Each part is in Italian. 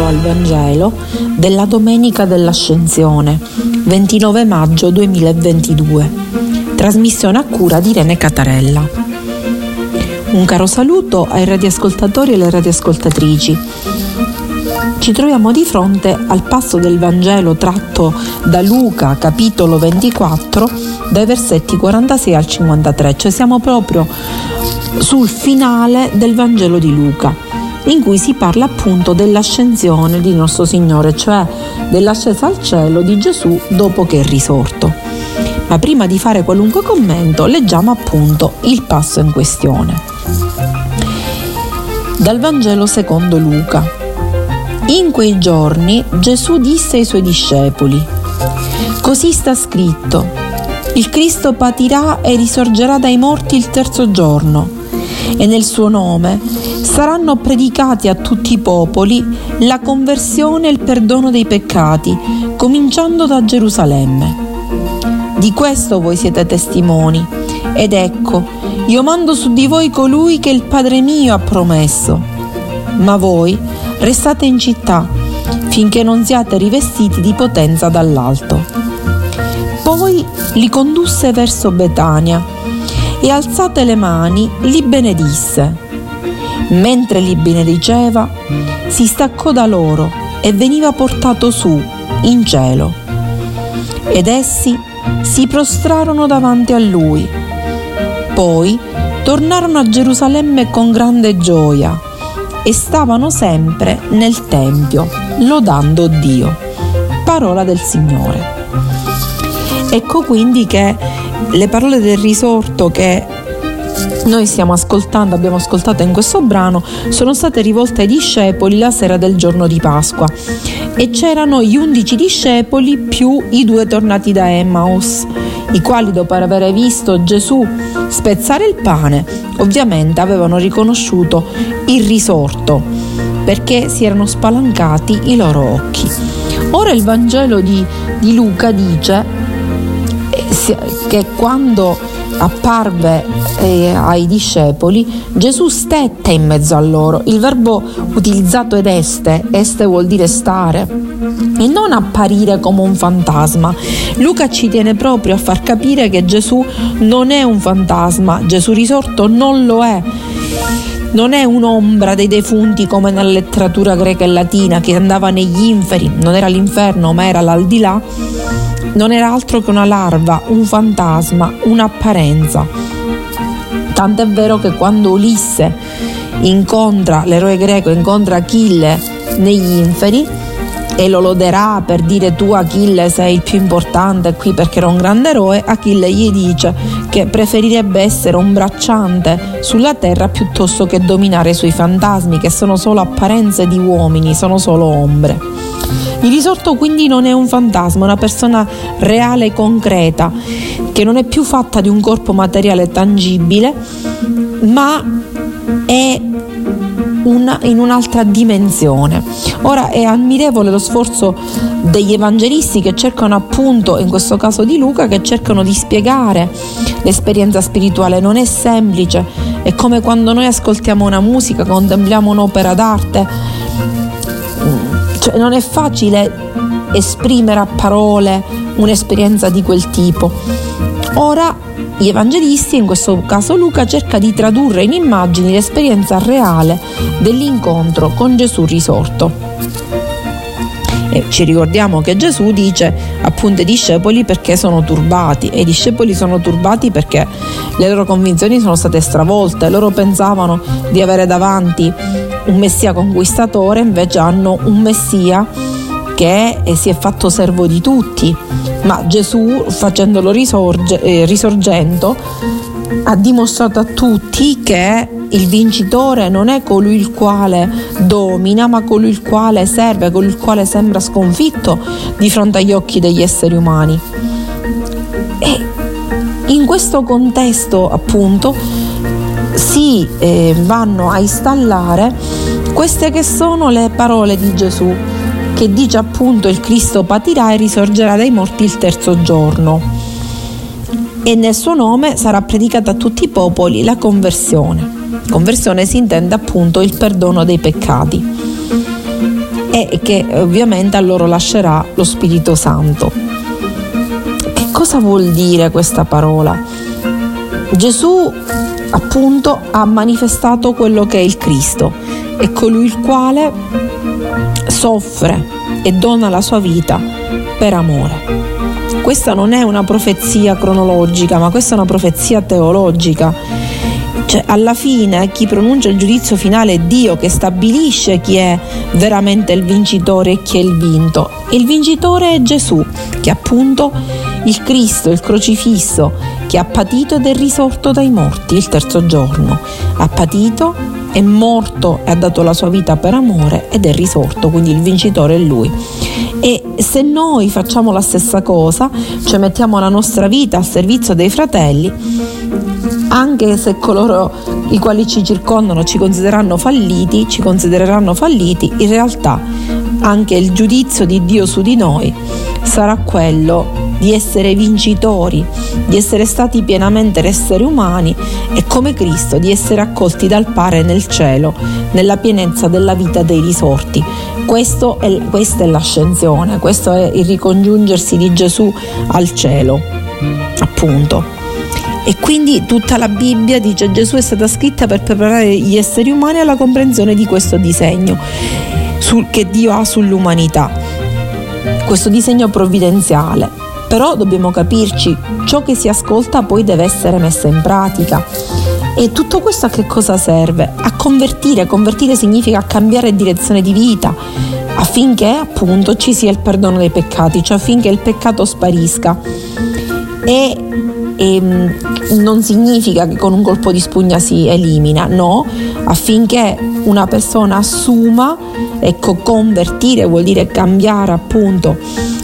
ascolto al Vangelo della Domenica dell'Ascensione, 29 maggio 2022, trasmissione a cura di Irene Catarella. Un caro saluto ai radioascoltatori e alle radioascoltatrici. Ci troviamo di fronte al passo del Vangelo tratto da Luca, capitolo 24, dai versetti 46 al 53, cioè siamo proprio sul finale del Vangelo di Luca in cui si parla appunto dell'ascensione di nostro Signore, cioè dell'ascesa al cielo di Gesù dopo che è risorto. Ma prima di fare qualunque commento, leggiamo appunto il passo in questione. Dal Vangelo secondo Luca. In quei giorni Gesù disse ai suoi discepoli, Così sta scritto, il Cristo patirà e risorgerà dai morti il terzo giorno, e nel suo nome saranno predicati a tutti i popoli la conversione e il perdono dei peccati, cominciando da Gerusalemme. Di questo voi siete testimoni. Ed ecco, io mando su di voi colui che il Padre mio ha promesso. Ma voi restate in città finché non siate rivestiti di potenza dall'alto. Poi li condusse verso Betania e alzate le mani li benedisse Mentre li benediceva, si staccò da loro e veniva portato su, in cielo. Ed essi si prostrarono davanti a lui. Poi tornarono a Gerusalemme con grande gioia e stavano sempre nel Tempio, lodando Dio. Parola del Signore. Ecco quindi che le parole del risorto che noi stiamo ascoltando, abbiamo ascoltato in questo brano, sono state rivolte ai discepoli la sera del giorno di Pasqua e c'erano gli undici discepoli più i due tornati da Emmaus, i quali dopo aver visto Gesù spezzare il pane, ovviamente avevano riconosciuto il risorto perché si erano spalancati i loro occhi. Ora il Vangelo di, di Luca dice eh, che quando apparve eh, ai discepoli, Gesù stette in mezzo a loro. Il verbo utilizzato ed este, este vuol dire stare e non apparire come un fantasma. Luca ci tiene proprio a far capire che Gesù non è un fantasma, Gesù risorto non lo è non è un'ombra dei defunti come nella letteratura greca e latina che andava negli inferi, non era l'inferno ma era l'aldilà, non era altro che una larva, un fantasma, un'apparenza. Tant'è vero che quando Ulisse incontra, l'eroe greco incontra Achille negli inferi e lo loderà per dire tu Achille sei il più importante qui perché era un grande eroe, Achille gli dice che preferirebbe essere un bracciante sulla terra piuttosto che dominare i suoi fantasmi che sono solo apparenze di uomini, sono solo ombre. Il risorto quindi non è un fantasma, è una persona reale concreta, che non è più fatta di un corpo materiale tangibile, ma è una, in un'altra dimensione. Ora è ammirevole lo sforzo degli evangelisti che cercano appunto, in questo caso di Luca, che cercano di spiegare l'esperienza spirituale. Non è semplice, è come quando noi ascoltiamo una musica, contempliamo un'opera d'arte cioè, non è facile esprimere a parole un'esperienza di quel tipo. Ora gli evangelisti, in questo caso Luca, cerca di tradurre in immagini l'esperienza reale dell'incontro con Gesù risorto. E ci ricordiamo che Gesù dice appunto ai discepoli perché sono turbati e i discepoli sono turbati perché le loro convinzioni sono state stravolte, loro pensavano di avere davanti un messia conquistatore, invece hanno un messia che si è fatto servo di tutti, ma Gesù facendolo risorge, eh, risorgendo ha dimostrato a tutti che il vincitore non è colui il quale domina, ma colui il quale serve, colui il quale sembra sconfitto di fronte agli occhi degli esseri umani. E in questo contesto, appunto, si eh, vanno a installare queste che sono le parole di Gesù che dice appunto il Cristo patirà e risorgerà dai morti il terzo giorno e nel suo nome sarà predicata a tutti i popoli la conversione. Conversione si intende appunto il perdono dei peccati. E che ovviamente a loro lascerà lo Spirito Santo. Che cosa vuol dire questa parola? Gesù appunto ha manifestato quello che è il Cristo, è colui il quale soffre e dona la sua vita per amore. Questa non è una profezia cronologica, ma questa è una profezia teologica. Cioè, alla fine chi pronuncia il giudizio finale è Dio che stabilisce chi è veramente il vincitore e chi è il vinto. Il vincitore è Gesù, che appunto il Cristo, il crocifisso, che ha patito ed è risorto dai morti il terzo giorno. Ha patito, è morto e ha dato la sua vita per amore ed è risorto, quindi il vincitore è lui. E se noi facciamo la stessa cosa, cioè mettiamo la nostra vita al servizio dei fratelli, anche se coloro i quali ci circondano ci considereranno falliti, ci considereranno falliti, in realtà anche il giudizio di Dio su di noi sarà quello di essere vincitori, di essere stati pienamente esseri umani e come Cristo di essere accolti dal Padre nel cielo, nella pienezza della vita dei risorti. È, questa è l'ascensione, questo è il ricongiungersi di Gesù al cielo, appunto. E quindi tutta la Bibbia dice Gesù è stata scritta per preparare gli esseri umani alla comprensione di questo disegno sul, che Dio ha sull'umanità, questo disegno provvidenziale però dobbiamo capirci, ciò che si ascolta poi deve essere messo in pratica. E tutto questo a che cosa serve? A convertire, convertire significa cambiare direzione di vita affinché appunto ci sia il perdono dei peccati, cioè affinché il peccato sparisca. E, e ehm, non significa che con un colpo di spugna si elimina, no, affinché una persona assuma, ecco, convertire vuol dire cambiare appunto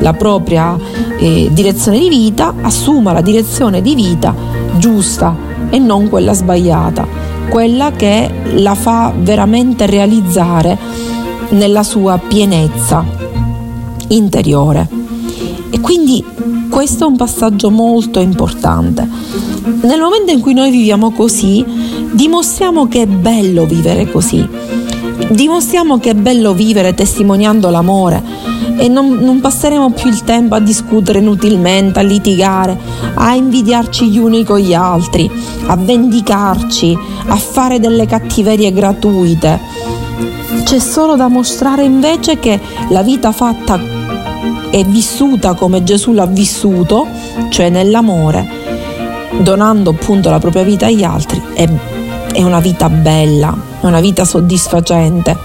la propria eh, direzione di vita, assuma la direzione di vita giusta e non quella sbagliata, quella che la fa veramente realizzare nella sua pienezza interiore. E quindi questo è un passaggio molto importante. Nel momento in cui noi viviamo così, dimostriamo che è bello vivere così. Dimostriamo che è bello vivere testimoniando l'amore e non, non, passeremo più il tempo a discutere inutilmente, a litigare, a invidiarci gli uni con gli altri, a vendicarci, a fare delle cattiverie gratuite. C'è solo da mostrare invece che la vita fatta e vissuta come Gesù l'ha vissuto, cioè nell'amore, donando appunto la propria vita agli altri, è, è una vita bella, è una vita soddisfacente.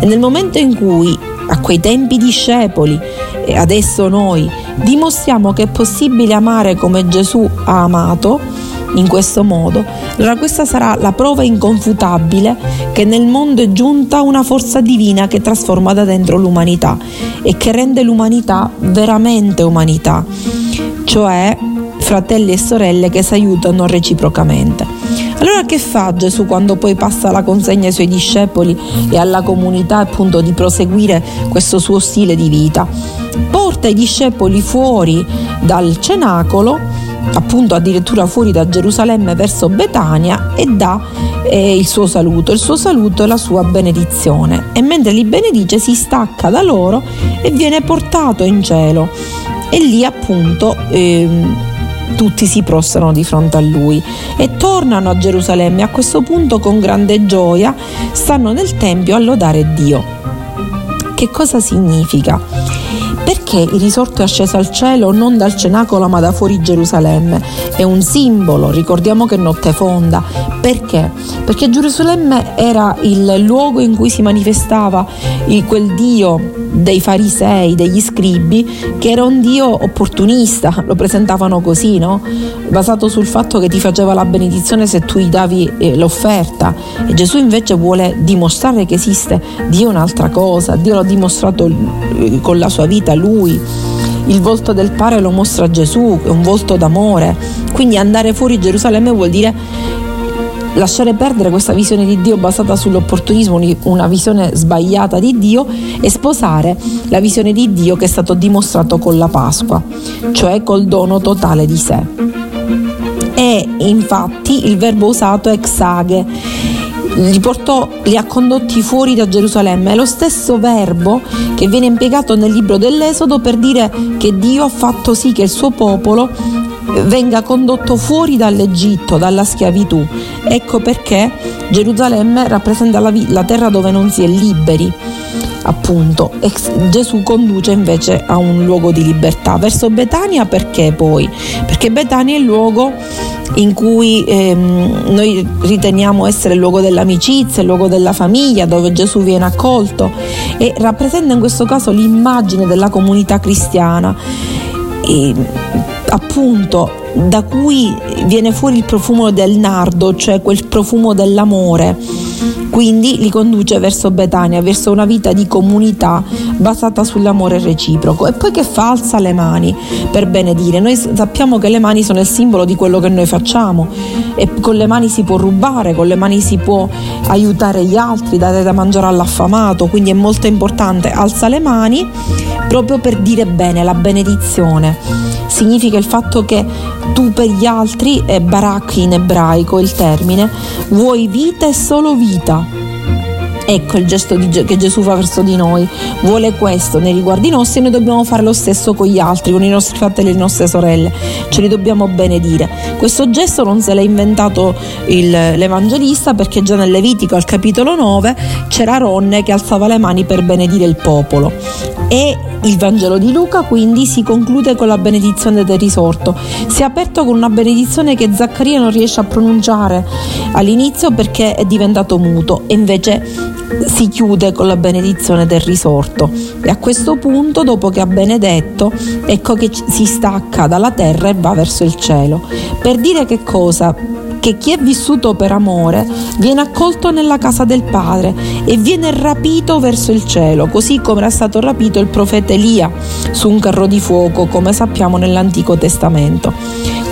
E nel momento in cui a quei tempi discepoli e adesso noi dimostriamo che è possibile amare come Gesù ha amato in questo modo, allora questa sarà la prova inconfutabile che nel mondo è giunta una forza divina che trasforma da dentro l'umanità e che rende l'umanità veramente umanità, cioè fratelli e sorelle che si aiutano reciprocamente. Allora che fa Gesù quando poi passa la consegna ai suoi discepoli e alla comunità appunto di proseguire questo suo stile di vita? Porta i discepoli fuori dal cenacolo appunto addirittura fuori da Gerusalemme verso Betania e dà eh, il suo saluto. Il suo saluto è la sua benedizione e mentre li benedice si stacca da loro e viene portato in cielo e lì appunto eh, tutti si prostrano di fronte a lui e tornano a Gerusalemme. A questo punto con grande gioia stanno nel Tempio a lodare Dio. Che cosa significa? Perché il risorto è asceso al cielo non dal cenacolo ma da fuori Gerusalemme? È un simbolo, ricordiamo che è notte fonda. Perché? Perché Gerusalemme era il luogo in cui si manifestava quel Dio dei farisei, degli scribi, che era un Dio opportunista, lo presentavano così, no? basato sul fatto che ti faceva la benedizione se tu gli davi eh, l'offerta. E Gesù invece vuole dimostrare che esiste Dio un'altra cosa, Dio l'ha dimostrato eh, con la sua vita lui. Il volto del Padre lo mostra Gesù, è un volto d'amore. Quindi andare fuori Gerusalemme vuol dire lasciare perdere questa visione di Dio basata sull'opportunismo, una visione sbagliata di Dio e sposare la visione di Dio che è stato dimostrato con la Pasqua, cioè col dono totale di sé. E infatti il verbo usato è exage li portò, li ha condotti fuori da Gerusalemme. È lo stesso verbo che viene impiegato nel libro dell'Esodo per dire che Dio ha fatto sì che il suo popolo venga condotto fuori dall'Egitto, dalla schiavitù. Ecco perché Gerusalemme rappresenta la, la terra dove non si è liberi appunto e Gesù conduce invece a un luogo di libertà verso Betania perché poi perché Betania è il luogo in cui ehm, noi riteniamo essere il luogo dell'amicizia, il luogo della famiglia, dove Gesù viene accolto e rappresenta in questo caso l'immagine della comunità cristiana. E, appunto da cui viene fuori il profumo del nardo, cioè quel profumo dell'amore. Quindi li conduce verso Betania, verso una vita di comunità basata sull'amore reciproco. E poi che fa? Alza le mani per benedire. Noi sappiamo che le mani sono il simbolo di quello che noi facciamo e con le mani si può rubare, con le mani si può aiutare gli altri, dare da mangiare all'affamato, quindi è molto importante. Alza le mani proprio per dire bene, la benedizione significa il fatto che tu per gli altri, è barak in ebraico il termine, vuoi vita e solo vita. Ecco il gesto di, che Gesù fa verso di noi, vuole questo nei riguardi nostri e noi dobbiamo fare lo stesso con gli altri, con i nostri fratelli e le nostre sorelle, ce li dobbiamo benedire. Questo gesto non se l'ha inventato il, l'Evangelista perché già nel Levitico al capitolo 9 c'era Ronne che alzava le mani per benedire il popolo e il Vangelo di Luca quindi si conclude con la benedizione del risorto. Si è aperto con una benedizione che Zaccaria non riesce a pronunciare all'inizio perché è diventato muto e invece si chiude con la benedizione del risorto. E a questo punto dopo che ha benedetto ecco che si stacca dalla terra e va verso il cielo. Per dire che cosa che chi è vissuto per amore viene accolto nella casa del Padre e viene rapito verso il cielo, così come era stato rapito il profeta Elia su un carro di fuoco, come sappiamo nell'Antico Testamento.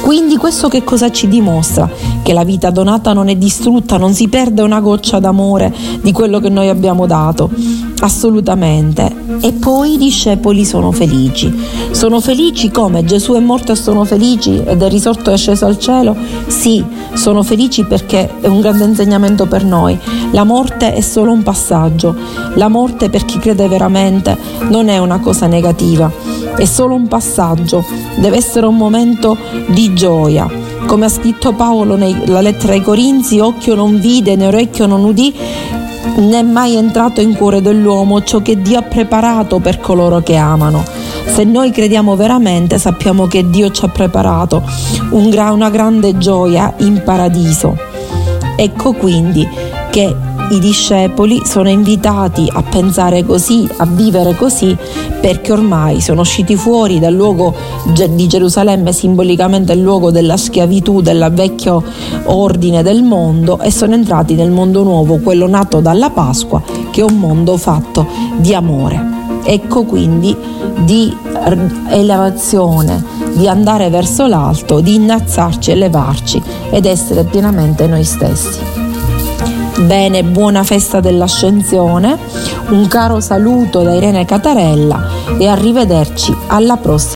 Quindi questo che cosa ci dimostra? Che la vita donata non è distrutta, non si perde una goccia d'amore di quello che noi abbiamo dato, assolutamente. E poi i discepoli sono felici. Sono felici come Gesù è morto e sono felici ed è risorto e è sceso al cielo? Sì, sono felici perché è un grande insegnamento per noi. La morte è solo un passaggio. La morte per chi crede veramente non è una cosa negativa, è solo un passaggio. Deve essere un momento di gioia. Come ha scritto Paolo nella lettera ai Corinzi, occhio non vide né orecchio non udì né mai entrato in cuore dell'uomo ciò che Dio ha preparato per coloro che amano. Se noi crediamo veramente sappiamo che Dio ci ha preparato una grande gioia in paradiso. Ecco quindi che i discepoli sono invitati a pensare così, a vivere così, perché ormai sono usciti fuori dal luogo di Gerusalemme, simbolicamente il luogo della schiavitù, del vecchio ordine del mondo, e sono entrati nel mondo nuovo, quello nato dalla Pasqua, che è un mondo fatto di amore. Ecco quindi di elevazione, di andare verso l'alto, di innalzarci, elevarci ed essere pienamente noi stessi. Bene, buona festa dell'ascensione, un caro saluto da Irene Catarella e arrivederci alla prossima.